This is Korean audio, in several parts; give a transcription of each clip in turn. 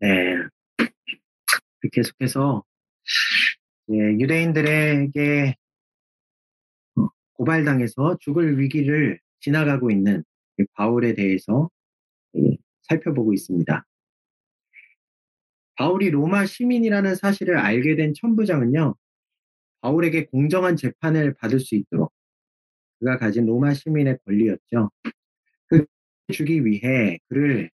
네. 계속해서 유대인들에게 고발당해서 죽을 위기를 지나가고 있는 바울에 대해서 살펴보고 있습니다. 바울이 로마 시민이라는 사실을 알게 된 천부장은요, 바울에게 공정한 재판을 받을 수 있도록 그가 가진 로마 시민의 권리였죠. 그 주기 위해 그를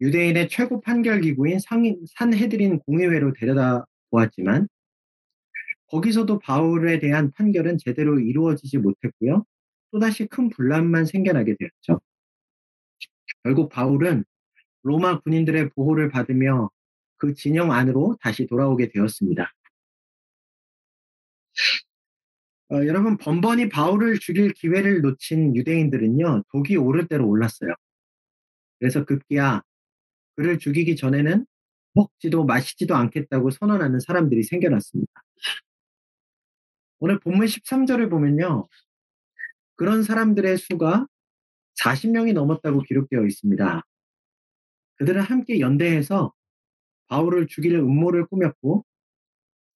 유대인의 최고 판결 기구인 산헤드린 공의회로 데려다 보았지만 거기서도 바울에 대한 판결은 제대로 이루어지지 못했고요. 또다시 큰 분란만 생겨나게 되었죠. 결국 바울은 로마 군인들의 보호를 받으며 그 진영 안으로 다시 돌아오게 되었습니다. 어, 여러분 번번이 바울을 죽일 기회를 놓친 유대인들은요 독이 오를 대로 올랐어요. 그래서 급기야 그를 죽이기 전에는 먹지도 마시지도 않겠다고 선언하는 사람들이 생겨났습니다. 오늘 본문 13절을 보면요. 그런 사람들의 수가 40명이 넘었다고 기록되어 있습니다. 그들은 함께 연대해서 바울을 죽일 음모를 꾸몄고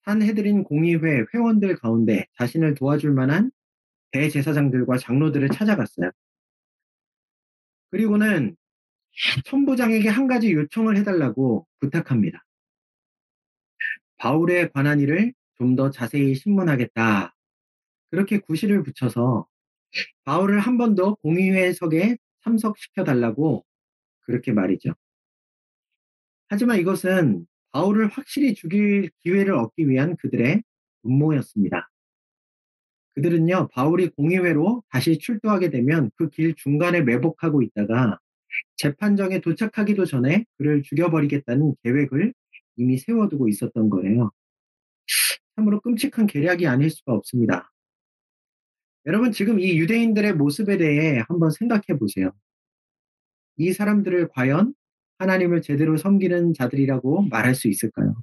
산해드린 공의회 회원들 가운데 자신을 도와줄 만한 대제사장들과 장로들을 찾아갔어요. 그리고는 천부장에게 한 가지 요청을 해달라고 부탁합니다. 바울에 관한 일을 좀 더 자세히 신문하겠다. 그렇게 구실을 붙여서 바울을 한 번 더 공의회석에 참석시켜 달라고 그렇게 말이죠. 하지만 이것은 바울을 확실히 죽일 기회를 얻기 위한 그들의 음모였습니다. 그들은요, 바울이 공의회로 다시 출두하게 되면 그 길 중간에 매복하고 있다가 재판정에 도착하기도 전에 그를 죽여버리겠다는 계획을 이미 세워두고 있었던 거예요. 참으로 끔찍한 계략이 아닐 수가 없습니다. 여러분, 지금 이 유대인들의 모습에 대해 한번 생각해 보세요. 이 사람들을 과연 하나님을 제대로 섬기는 자들이라고 말할 수 있을까요?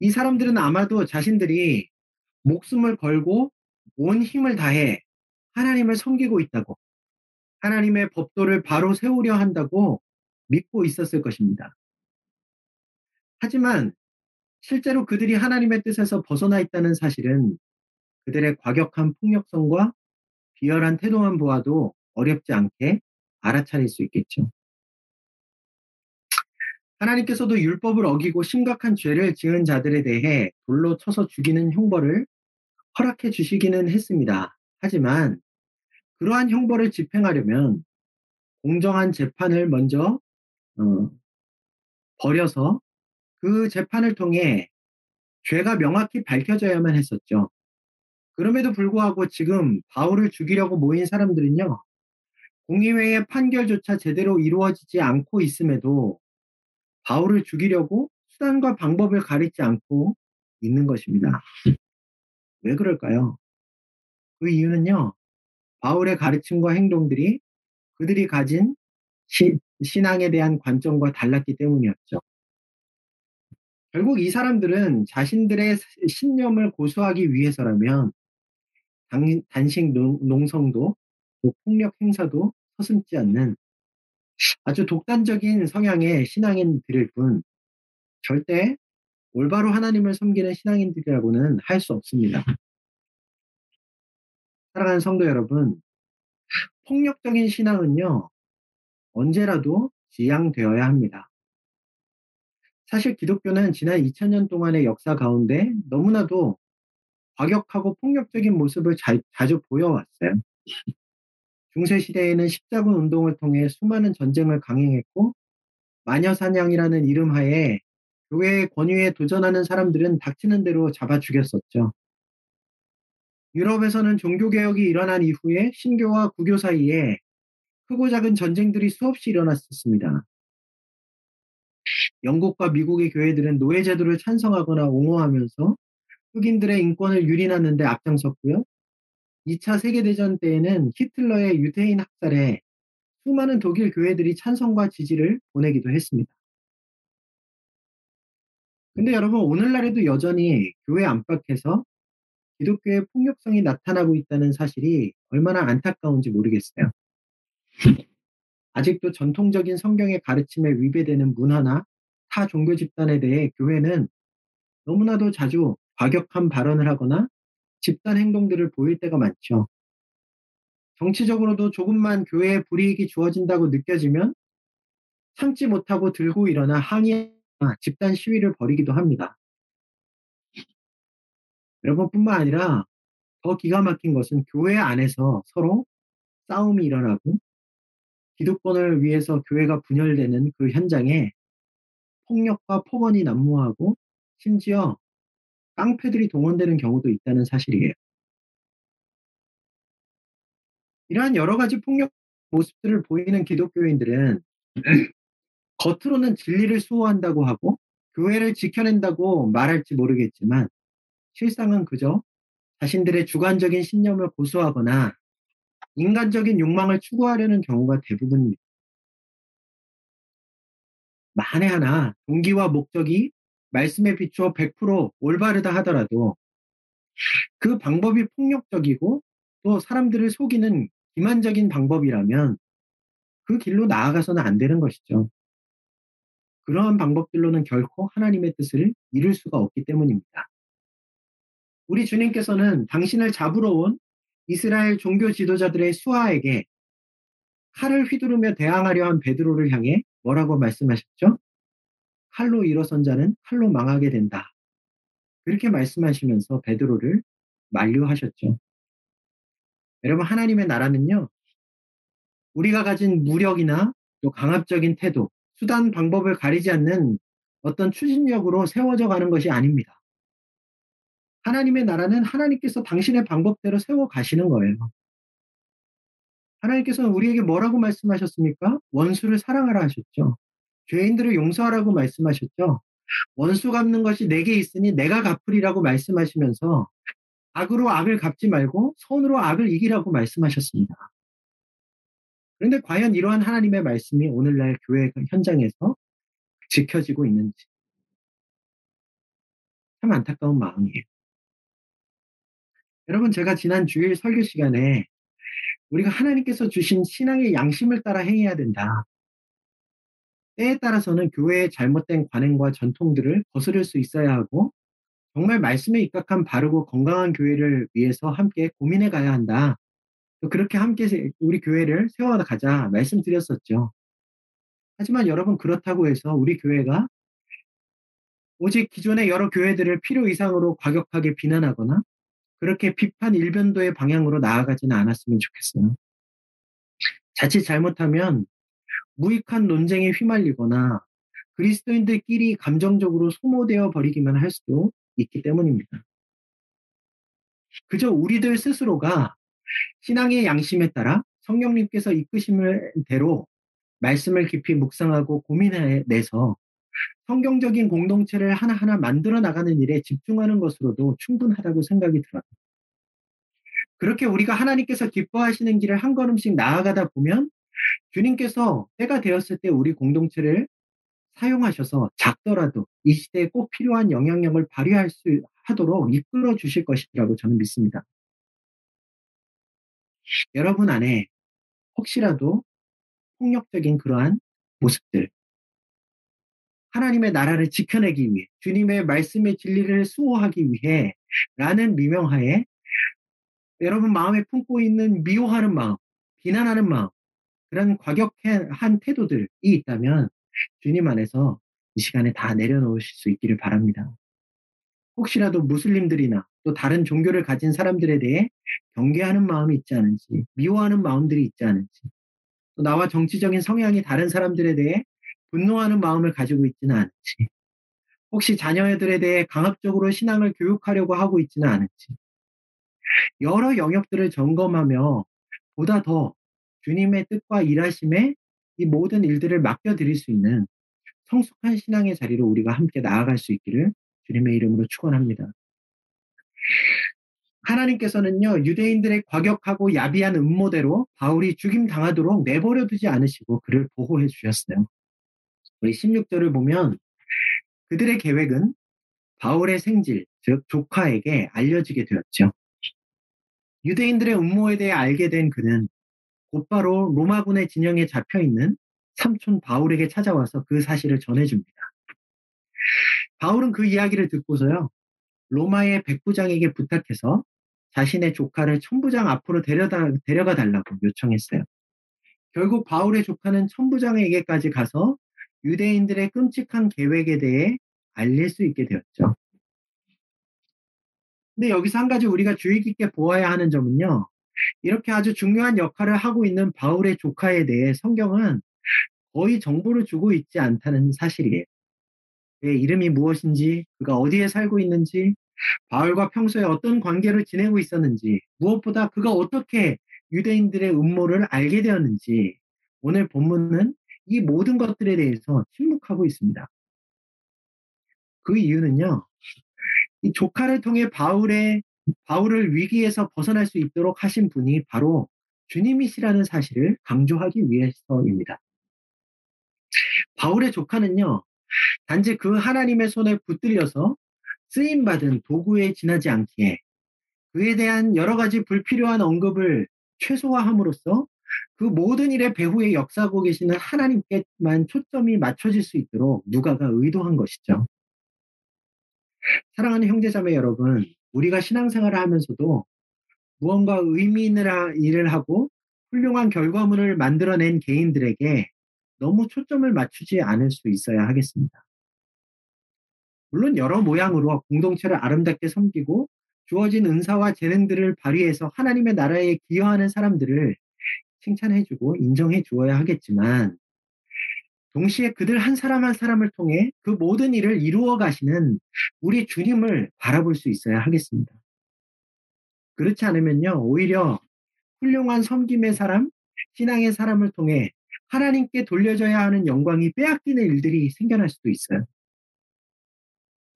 이 사람들은 아마도 자신들이 목숨을 걸고 온 힘을 다해 하나님을 섬기고 있다고, 하나님의 법도를 바로 세우려 한다고 믿고 있었을 것입니다. 하지만 실제로 그들이 하나님의 뜻에서 벗어나 있다는 사실은 그들의 과격한 폭력성과 비열한 태도만 보아도 어렵지 않게 알아차릴 수 있겠죠. 하나님께서도 율법을 어기고 심각한 죄를 지은 자들에 대해 돌로 쳐서 죽이는 형벌을 허락해 주시기는 했습니다. 하지만 그러한 형벌을 집행하려면 공정한 재판을 먼저 어, 버려서 그 재판을 통해 죄가 명확히 밝혀져야만 했었죠. 그럼에도 불구하고 지금 바울을 죽이려고 모인 사람들은요, 공의회의 판결조차 제대로 이루어지지 않고 있음에도 바울을 죽이려고 수단과 방법을 가리지 않고 있는 것입니다. 왜 그럴까요? 그 이유는요, 바울의 가르침과 행동들이 그들이 가진 시, 신앙에 대한 관점과 달랐기 때문이었죠. 결국 이 사람들은 자신들의 신념을 고수하기 위해서라면 단, 단식 농 성도 폭력 행사도 서슴지 않는 아주 독단적인 성향의 신앙인들일 뿐 절대 올바로 하나님을 섬기는 신앙인들이라고는 할 수 없습니다. 사랑하는 성도 여러분, 폭력적인 신앙은요, 언제라도 지양되어야 합니다. 사실 기독교는 지난 2000년 동안의 역사 가운데 너무나도 과격하고 폭력적인 모습을 자, 자주 보여왔어요. 중세시대에는 십자군 운동을 통해 수많은 전쟁을 강행했고 마녀 사냥이라는 이름 하에 교회의 권위에 도전하는 사람들은 닥치는 대로 잡아 죽였었죠. 유럽에서는 종교개혁이 일어난 이후에 신교와 구교 사이에 크고 작은 전쟁들이 수없이 일어났었습니다. 영국과 미국의 교회들은 노예제도를 찬성하거나 옹호하면서 흑인들의 인권을 유린하는 데 앞장섰고요. 2차 세계대전 때에는 히틀러의 유태인 학살에 수많은 독일 교회들이 찬성과 지지를 보내기도 했습니다. 근데 여러분, 오늘날에도 여전히 교회 안팎에서 기독교의 폭력성이 나타나고 있다는 사실이 얼마나 안타까운지 모르겠어요. 아직도 전통적인 성경의 가르침에 위배되는 문화나 타 종교 집단에 대해 교회는 너무나도 자주 과격한 발언을 하거나 집단 행동들을 보일 때가 많죠. 정치적으로도 조금만 교회에 불이익이 주어진다고 느껴지면 참지 못하고 들고 일어나 항의나 집단 시위를 벌이기도 합니다. 여러분뿐만 아니라 더 기가 막힌 것은 교회 안에서 서로 싸움이 일어나고 기득권을 위해서 교회가 분열되는 그 현장에 폭력과 폭언이 난무하고 심지어 깡패들이 동원되는 경우도 있다는 사실이에요. 이러한 여러 가지 폭력 모습들을 보이는 기독교인들은 겉으로는 진리를 수호한다고 하고 교회를 지켜낸다고 말할지 모르겠지만 실상은 그저 자신들의 주관적인 신념을 고수하거나 인간적인 욕망을 추구하려는 경우가 대부분입니다. 만에 하나 동기와 목적이 말씀에 비추어 100% 올바르다 하더라도 그 방법이 폭력적이고 또 사람들을 속이는 기만적인 방법이라면 그 길로 나아가서는 안 되는 것이죠. 그러한 방법들로는 결코 하나님의 뜻을 이룰 수가 없기 때문입니다. 우리 주님께서는 당신을 잡으러 온 이스라엘 종교 지도자들의 수하에게 칼을 휘두르며 대항하려 한 베드로를 향해 뭐라고 말씀하셨죠? 칼로 일어선 자는 칼로 망하게 된다. 그렇게 말씀하시면서 베드로를 만류하셨죠. 여러분 하나님의 나라는요. 우리가 가진 무력이나 또 강압적인 태도, 수단 방법을 가리지 않는 어떤 추진력으로 세워져 가는 것이 아닙니다. 하나님의 나라는 하나님께서 당신의 방법대로 세워 가시는 거예요. 하나님께서는 우리에게 뭐라고 말씀하셨습니까? 원수를 사랑하라 하셨죠. 죄인들을 용서하라고 말씀하셨죠. 원수 갚는 것이 내게 있으니 내가 갚으리라고 말씀하시면서 악으로 악을 갚지 말고 선으로 악을 이기라고 말씀하셨습니다. 그런데 과연 이러한 하나님의 말씀이 오늘날 교회 현장에서 지켜지고 있는지 참 안타까운 마음이에요. 여러분 제가 지난 주일 설교 시간에 우리가 하나님께서 주신 신앙의 양심을 따라 행해야 된다. 때에 따라서는 교회의 잘못된 관행과 전통들을 거스를 수 있어야 하고 정말 말씀에 입각한 바르고 건강한 교회를 위해서 함께 고민해 가야 한다. 그렇게 함께 우리 교회를 세워가자 말씀드렸었죠. 하지만 여러분 그렇다고 해서 우리 교회가 오직 기존의 여러 교회들을 필요 이상으로 과격하게 비난하거나 그렇게 비판 일변도의 방향으로 나아가지는 않았으면 좋겠어요. 자칫 잘못하면 무익한 논쟁에 휘말리거나 그리스도인들끼리 감정적으로 소모되어 버리기만 할 수도 있기 때문입니다. 그저 우리들 스스로가 신앙의 양심에 따라 성령님께서 이끄심을 대로 말씀을 깊이 묵상하고 고민해내서 성경적인 공동체를 하나하나 만들어 나가는 일에 집중하는 것으로도 충분하다고 생각이 들어요. 그렇게 우리가 하나님께서 기뻐하시는 길을 한 걸음씩 나아가다 보면 주님께서 때가 되었을 때 우리 공동체를 사용하셔서 작더라도 이 시대에 꼭 필요한 영향력을 발휘할 수 하도록 이끌어 주실 것이라고 저는 믿습니다. 여러분 안에 혹시라도 폭력적인 그러한 모습들, 하나님의 나라를 지켜내기 위해, 주님의 말씀의 진리를 수호하기 위해 라는 미명하에 여러분 마음에 품고 있는 미워하는 마음, 비난하는 마음, 그런 과격한 태도들이 있다면 주님 안에서 이 시간에 다 내려놓으실 수 있기를 바랍니다. 혹시라도 무슬림들이나 또 다른 종교를 가진 사람들에 대해 경계하는 마음이 있지 않은지, 미워하는 마음들이 있지 않은지, 또 나와 정치적인 성향이 다른 사람들에 대해 분노하는 마음을 가지고 있지는 않은지, 혹시 자녀들에 대해 강압적으로 신앙을 교육하려고 하고 있지는 않은지, 여러 영역들을 점검하며 보다 더 주님의 뜻과 일하심에 이 모든 일들을 맡겨드릴 수 있는 성숙한 신앙의 자리로 우리가 함께 나아갈 수 있기를 주님의 이름으로 축원합니다. 하나님께서는요 유대인들의 과격하고 야비한 음모대로 바울이 죽임 당하도록 내버려 두지 않으시고 그를 보호해 주셨어요. 우리 16절을 보면 그들의 계획은 바울의 생질, 즉 조카에게 알려지게 되었죠. 유대인들의 음모에 대해 알게 된 그는 곧바로 로마군의 진영에 잡혀 있는 삼촌 바울에게 찾아와서 그 사실을 전해줍니다. 바울은 그 이야기를 듣고서요, 로마의 백부장에게 부탁해서 자신의 조카를 천부장 앞으로 데려다, 데려가 달라고 요청했어요. 결국 바울의 조카는 천부장에게까지 가서 유대인들의 끔찍한 계획에 대해 알릴 수 있게 되었죠. 근데 여기서 한 가지 우리가 주의 깊게 보아야 하는 점은요. 이렇게 아주 중요한 역할을 하고 있는 바울의 조카에 대해 성경은 거의 정보를 주고 있지 않다는 사실이에요. 그의 이름이 무엇인지, 그가 어디에 살고 있는지, 바울과 평소에 어떤 관계를 지내고 있었는지, 무엇보다 그가 어떻게 유대인들의 음모를 알게 되었는지, 오늘 본문은 이 모든 것들에 대해서 침묵하고 있습니다. 그 이유는요, 이 조카를 통해 바울의 바울을 위기에서 벗어날 수 있도록 하신 분이 바로 주님이시라는 사실을 강조하기 위해서입니다. 바울의 조카는요, 단지 그 하나님의 손에 붙들려서 쓰임받은 도구에 지나지 않기에 그에 대한 여러 가지 불필요한 언급을 최소화함으로써 그 모든 일의 배후에 역사하고 계시는 하나님께만 초점이 맞춰질 수 있도록 누가가 의도한 것이죠. 사랑하는 형제자매 여러분, 우리가 신앙생활을 하면서도 무언가 의미 있는 일을 하고 훌륭한 결과물을 만들어낸 개인들에게 너무 초점을 맞추지 않을 수 있어야 하겠습니다. 물론 여러 모양으로 공동체를 아름답게 섬기고 주어진 은사와 재능들을 발휘해서 하나님의 나라에 기여하는 사람들을 칭찬해주고 인정해 주어야 하겠지만 동시에 그들 한 사람 한 사람을 통해 그 모든 일을 이루어 가시는 우리 주님을 바라볼 수 있어야 하겠습니다. 그렇지 않으면요, 오히려 훌륭한 섬김의 사람, 신앙의 사람을 통해 하나님께 돌려져야 하는 영광이 빼앗기는 일들이 생겨날 수도 있어요.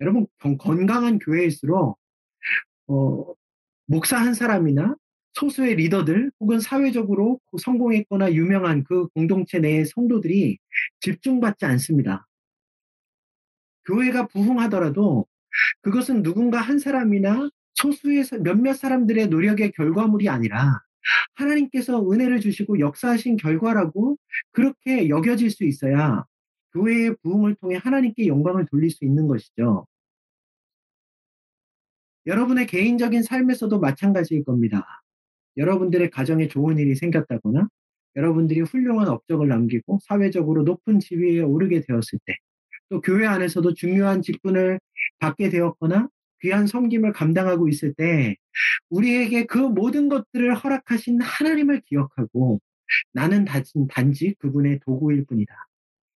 여러분, 건강한 교회일수록, 어, 목사 한 사람이나 소수의 리더들 혹은 사회적으로 성공했거나 유명한 그 공동체 내의 성도들이 집중받지 않습니다. 교회가 부흥하더라도 그것은 누군가 한 사람이나 소수의 몇몇 사람들의 노력의 결과물이 아니라 하나님께서 은혜를 주시고 역사하신 결과라고 그렇게 여겨질 수 있어야 교회의 부흥을 통해 하나님께 영광을 돌릴 수 있는 것이죠. 여러분의 개인적인 삶에서도 마찬가지일 겁니다. 여러분들의 가정에 좋은 일이 생겼다거나 여러분들이 훌륭한 업적을 남기고 사회적으로 높은 지위에 오르게 되었을 때, 또 교회 안에서도 중요한 직분을 받게 되었거나 귀한 섬김을 감당하고 있을 때, 우리에게 그 모든 것들을 허락하신 하나님을 기억하고 나는 단지 그분의 도구일 뿐이다.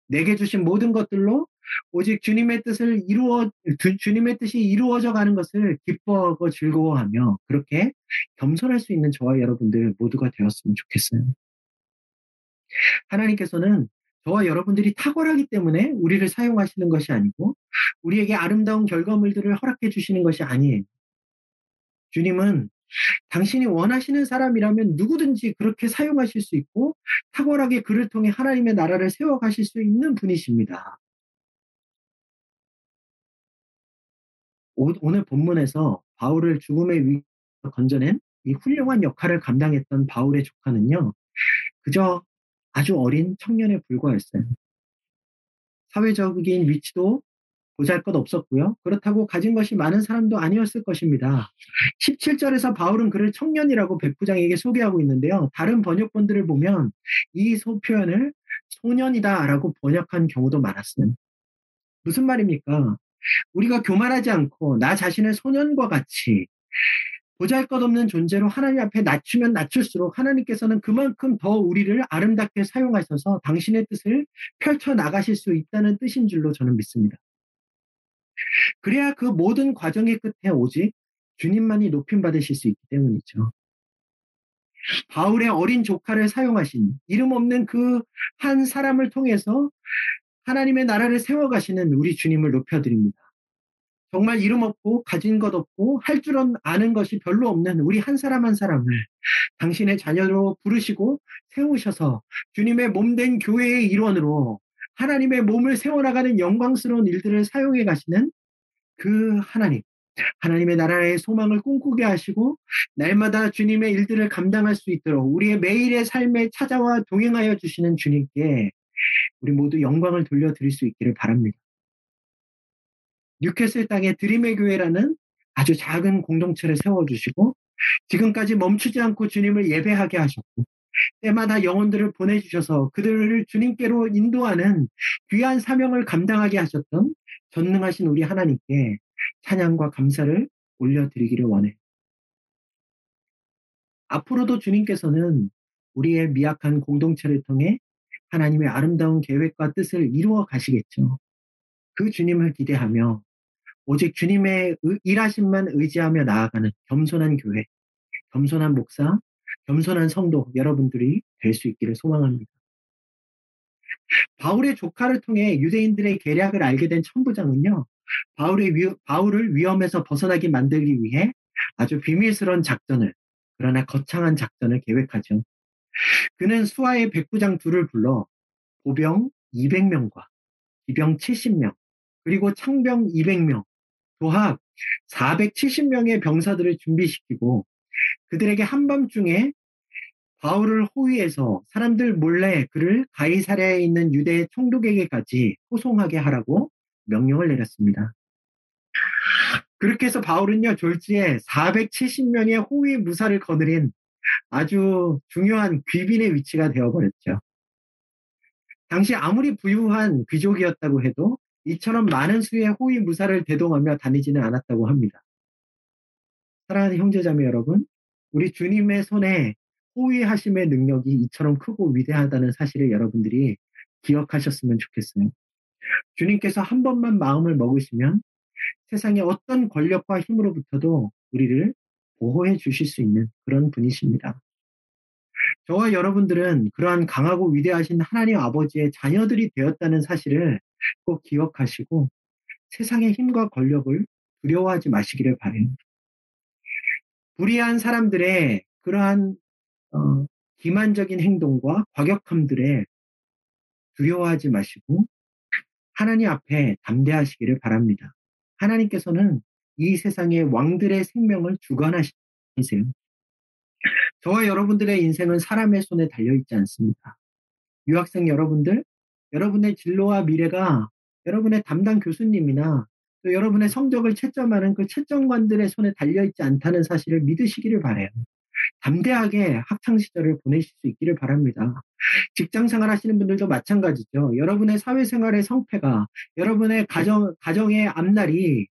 내게 주신 모든 것들로 오직 주님의 뜻을 이루어 주님의 뜻이 이루어져 가는 것을 기뻐하고 즐거워하며 그렇게 겸손할 수 있는 저와 여러분들 모두가 되었으면 좋겠어요. 하나님께서는 저와 여러분들이 탁월하기 때문에 우리를 사용하시는 것이 아니고 우리에게 아름다운 결과물들을 허락해 주시는 것이 아니에요. 주님은 당신이 원하시는 사람이라면 누구든지 그렇게 사용하실 수 있고 탁월하게 그를 통해 하나님의 나라를 세워가실 수 있는 분이십니다. 오 늘 본문에서 바울을 죽음의 위기에서 건져낸 이 훌륭한 역할을 감당했던 바울의 조카는요, 그저 아주 어린 청년에 불과했어요. 사회적인 위치도 보잘 것 없었고요. 그렇다고 가진 것이 많은 사람도 아니었을 것입니다. 17절에서 바울은 그를 청년이라고 백부장에게 소개하고 있는데요. 다른 번역본들을 보면 이 표현을 소년이다라고 번역한 경우도 많았어요. 무슨 말입니까? 우리가 교만하지 않고 나 자신을 소년과 같이 보잘 것 없는 존재로 하나님 앞에 낮추면 낮출수록 하나님께서는 그만큼 더 우리를 아름답게 사용하셔서 당신의 뜻을 펼쳐 나가실 수 있다는 뜻인 줄로 저는 믿습니다. 그래야 그 모든 과정의 끝에 오직 주님만이 높임 받으실 수 있기 때문이죠. 바울의 어린 조카를 사용하신 이름 없는 그 한 사람을 통해서 하나님의 나라를 세워가시는 우리 주님을 높여드립니다. 정말 이름 없고 가진 것 없고 할 줄 아는 것이 별로 없는 우리 한 사람 한 사람을 당신의 자녀로 부르시고 세우셔서 주님의 몸된 교회의 일원으로 하나님의 몸을 세워나가는 영광스러운 일들을 사용해 가시는 그 하나님, 하나님의 나라의 소망을 꿈꾸게 하시고 날마다 주님의 일들을 감당할 수 있도록 우리의 매일의 삶에 찾아와 동행하여 주시는 주님께 우리 모두 영광을 돌려드릴 수 있기를 바랍니다. 뉴캐슬 땅에 드림의 교회라는 아주 작은 공동체를 세워주시고 지금까지 멈추지 않고 주님을 예배하게 하셨고 때마다 영혼들을 보내주셔서 그들을 주님께로 인도하는 귀한 사명을 감당하게 하셨던 전능하신 우리 하나님께 찬양과 감사를 올려드리기를 원해. 앞으로도 주님께서는 우리의 미약한 공동체를 통해 하나님의 아름다운 계획과 뜻을 이루어 가시겠죠. 그 주님을 기대하며 오직 주님의 일하심만 의지하며 나아가는 겸손한 교회, 겸손한 목사, 겸손한 성도 여러분들이 될 수 있기를 소망합니다. 바울의 조카를 통해 유대인들의 계략을 알게 된 천부장은요, 바울의 위, 바울을 위험에서 벗어나게 만들기 위해 아주 비밀스러운 작전을, 그러나 거창한 작전을 계획하죠. 그는 수하의 백부장 둘을 불러 보병 200명과 기병 70명, 그리고 창병 200명, 도합 470명의 병사들을 준비시키고 그들에게 한밤중에 바울을 호위해서 사람들 몰래 그를 가이사랴에 있는 유대 총독에게까지 호송하게 하라고 명령을 내렸습니다. 그렇게 해서 바울은요, 졸지에 470명의 호위 무사를 거느린 아주 중요한 귀빈의 위치가 되어버렸죠. 당시 아무리 부유한 귀족이었다고 해도 이처럼 많은 수의 호위 무사를 대동하며 다니지는 않았다고 합니다. 사랑하는 형제자매 여러분, 우리 주님의 손에 호위하심의 능력이 이처럼 크고 위대하다는 사실을 여러분들이 기억하셨으면 좋겠어요. 주님께서 한 번만 마음을 먹으시면 세상의 어떤 권력과 힘으로부터도 우리를 보호해 주실 수 있는 그런 분이십니다. 저와 여러분들은 그러한 강하고 위대하신 하나님 아버지의 자녀들이 되었다는 사실을 꼭 기억하시고 세상의 힘과 권력을 두려워하지 마시기를 바래요. 불의한 사람들의 그러한 어, 기만적인 행동과 과격함들에 두려워하지 마시고 하나님 앞에 담대하시기를 바랍니다. 하나님께서는 이 세상의 왕들의 생명을 주관하시세요. 저와 여러분들의 인생은 사람의 손에 달려있지 않습니다. 유학생 여러분들, 여러분의 진로와 미래가 여러분의 담당 교수님이나 또 여러분의 성적을 채점하는 그 채점관들의 손에 달려있지 않다는 사실을 믿으시기를 바래요. 담대하게 학창 시절을 보내실 수 있기를 바랍니다. 직장 생활 하시는 분들도 마찬가지죠. 여러분의 사회생활의 성패가 여러분의 가정 가정의 앞날이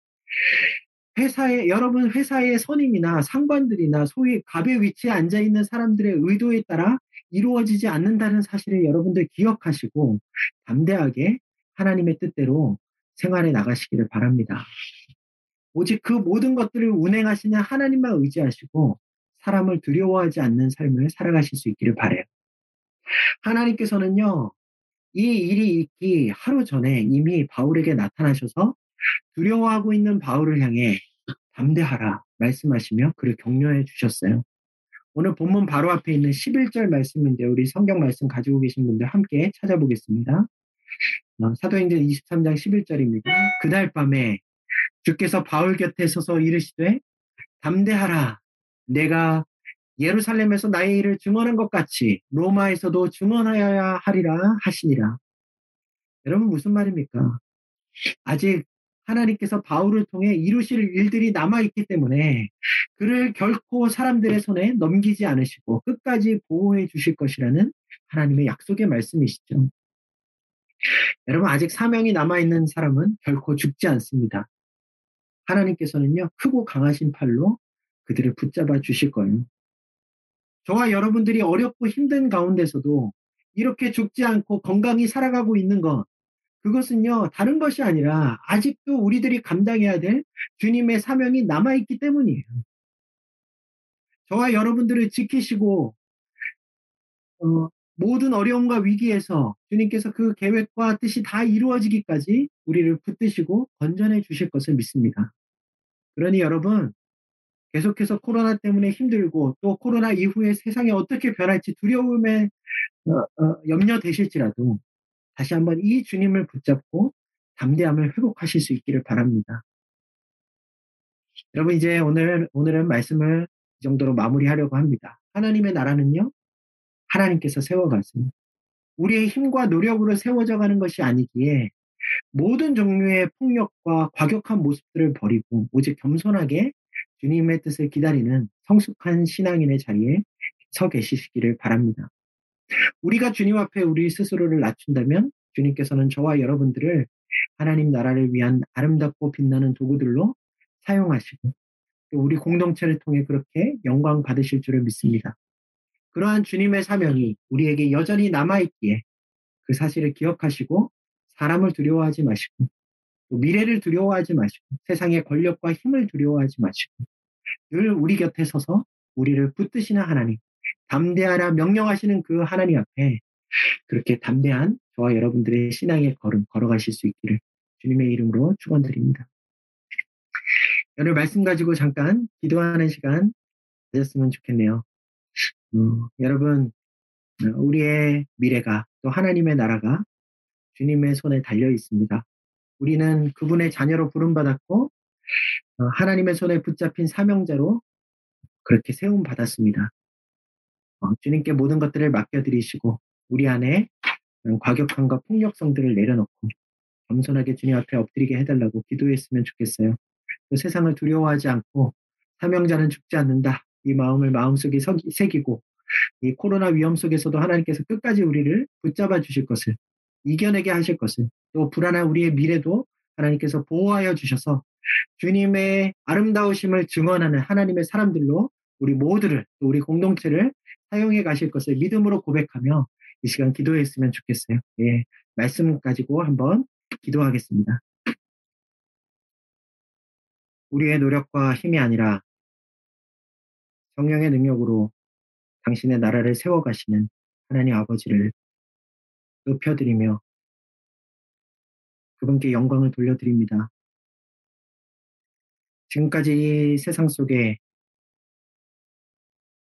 회사에 여러분 회사의 선임이나 상관들이나 소위 갑의 위치에 앉아 있는 사람들의 의도에 따라 이루어지지 않는다는 사실을 여러분들 기억하시고 담대하게 하나님의 뜻대로 생활해 나가시기를 바랍니다. 오직 그 모든 것들을 운행하시는 하나님만 의지하시고 사람을 두려워하지 않는 삶을 살아가실 수 있기를 바래요. 하나님께서는요, 이 일이 있기 하루 전에 이미 바울에게 나타나셔서 두려워하고 있는 바울을 향해 담대하라 말씀하시며 그를 격려해 주셨어요. 오늘 본문 바로 앞에 있는 11절 말씀인데 우리 성경 말씀 가지고 계신 분들 함께 찾아보겠습니다. 어, 사도행전 23장 11절입니다. 그날 밤에 주께서 바울 곁에 서서 이르시되 담대하라 내가 예루살렘에서 나의 일을 증언한 것 같이 로마에서도 증언하여야 하리라 하시니라. 여러분 무슨 말입니까? 아직 하나님께서 바울을 통해 이루실 일들이 남아있기 때문에 그를 결코 사람들의 손에 넘기지 않으시고 끝까지 보호해 주실 것이라는 하나님의 약속의 말씀이시죠. 여러분, 아직 사명이 남아있는 사람은 결코 죽지 않습니다. 하나님께서는요, 크고 강하신 팔로 그들을 붙잡아 주실 거예요. 저와 여러분들이 어렵고 힘든 가운데서도 이렇게 죽지 않고 건강히 살아가고 있는 것, 그것은요, 다른 것이 아니라 아직도 우리들이 감당해야 될 주님의 사명이 남아있기 때문이에요. 저와 여러분들을 지키시고, 어, 모든 어려움과 위기에서 주님께서 그 계획과 뜻이 다 이루어지기까지 우리를 붙드시고 건전해 주실 것을 믿습니다. 그러니 여러분, 계속해서 코로나 때문에 힘들고 또 코로나 이후에 세상이 어떻게 변할지 두려움에 어, 어, 염려되실지라도 다시 한번 이 주님을 붙잡고 담대함을 회복하실 수 있기를 바랍니다. 여러분 이제 오늘 오늘은 말씀을 이 정도로 마무리하려고 합니다. 하나님의 나라는요. 하나님께서 세워갔습니다. 우리의 힘과 노력으로 세워져 가는 것이 아니기에 모든 종류의 폭력과 과격한 모습들을 버리고 오직 겸손하게 주님의 뜻을 기다리는 성숙한 신앙인의 자리에 서 계시기를 바랍니다. 우리가 주님 앞에 우리 스스로를 낮춘다면 주님께서는 저와 여러분들을 하나님 나라를 위한 아름답고 빛나는 도구들로 사용하시고 우리 공동체를 통해 그렇게 영광 받으실 줄을 믿습니다. 그러한 주님의 사명이 우리에게 여전히 남아있기에 그 사실을 기억하시고 사람을 두려워하지 마시고 미래를 두려워하지 마시고 세상의 권력과 힘을 두려워하지 마시고 늘 우리 곁에 서서 우리를 붙드시는 하나님, 담대하라 명령하시는 그 하나님 앞에 그렇게 담대한 저와 여러분들의 신앙의 걸음 걸어가실 수 있기를 주님의 이름으로 축원드립니다. 오늘 말씀 가지고 잠깐 기도하는 시간 가졌으면 좋겠네요. 음, 여러분, 우리의 미래가 또 하나님의 나라가 주님의 손에 달려 있습니다. 우리는 그분의 자녀로 부름받았고, 어, 하나님의 손에 붙잡힌 사명자로 그렇게 세움 받았습니다. 어, 주님께 모든 것들을 맡겨드리시고, 우리 안에 과격함과 폭력성들을 내려놓고, 겸손하게 주님 앞에 엎드리게 해달라고 기도했으면 좋겠어요. 그 세상을 두려워하지 않고 사명자는 죽지 않는다. 이 마음을 마음속에 새기고 이 코로나 위험 속에서도 하나님께서 끝까지 우리를 붙잡아 주실 것을 이겨내게 하실 것을 또 불안한 우리의 미래도 하나님께서 보호하여 주셔서 주님의 아름다우심을 증언하는 하나님의 사람들로 우리 모두를 또 우리 공동체를 사용해 가실 것을 믿음으로 고백하며 이 시간 기도했으면 좋겠어요. 예, 말씀 가지고 한번 기도하겠습니다. 우리의 노력과 힘이 아니라 성령의 능력으로 당신의 나라를 세워가시는 하나님 아버지를 높여드리며 그분께 영광을 돌려드립니다. 지금까지 이 세상 속에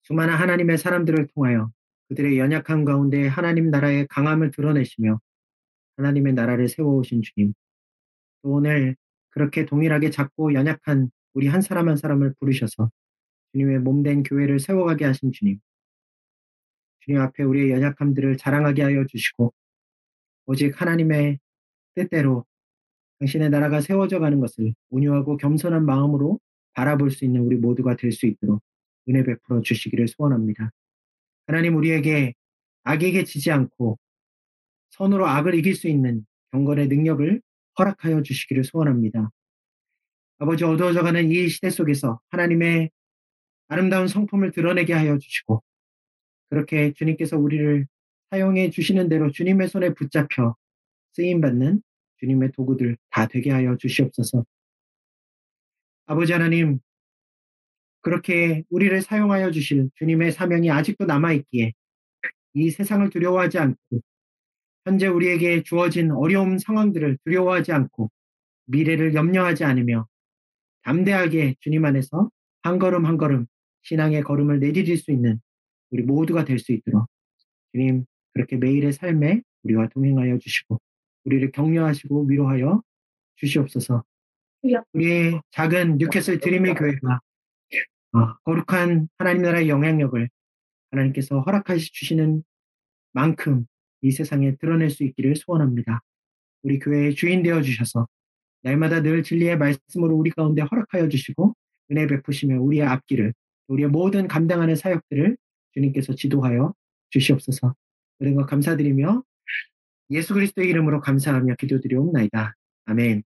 수많은 하나님의 사람들을 통하여 그들의 연약함 가운데 하나님 나라의 강함을 드러내시며 하나님의 나라를 세워오신 주님. 또 오늘 그렇게 동일하게 작고 연약한 우리 한 사람 한 사람을 부르셔서 주님의 몸된 교회를 세워가게 하신 주님. 주님 앞에 우리의 연약함들을 자랑하게 하여 주시고 오직 하나님의 뜻대로 당신의 나라가 세워져 가는 것을 온유하고 겸손한 마음으로 바라볼 수 있는 우리 모두가 될 수 있도록 은혜 베풀어 주시기를 소원합니다. 하나님 우리에게 악에게 지지 않고 선으로 악을 이길 수 있는 경건의 능력을 허락하여 주시기를 소원합니다. 아버지 어두워져가는 이 시대 속에서 하나님의 아름다운 성품을 드러내게 하여 주시고 그렇게 주님께서 우리를 사용해 주시는 대로 주님의 손에 붙잡혀 쓰임받는 주님의 도구들 다 되게 하여 주시옵소서. 아버지 하나님, 그렇게 우리를 사용하여 주실 주님의 사명이 아직도 남아있기에 이 세상을 두려워하지 않고 현재 우리에게 주어진 어려운 상황들을 두려워하지 않고 미래를 염려하지 않으며 담대하게 주님 안에서 한 걸음 한 걸음 신앙의 걸음을 내디딜 수 있는 우리 모두가 될 수 있도록 주님 그렇게 매일의 삶에 우리와 동행하여 주시고 우리를 격려하시고 위로하여 주시옵소서. 우리의 작은 뉴캐슬 드림의 교회가 어, 거룩한 하나님 나라의 영향력을 하나님께서 허락하시 주시는 만큼 이 세상에 드러낼 수 있기를 소원합니다. 우리 교회의 주인 되어 주셔서 날마다 늘 진리의 말씀으로 우리 가운데 허락하여 주시고 은혜 베푸시며 우리의 앞길을 우리의 모든 감당하는 사역들을 주님께서 지도하여 주시옵소서. 그런 것 감사드리며 예수 그리스도의 이름으로 감사하며 기도드리옵나이다. 아멘.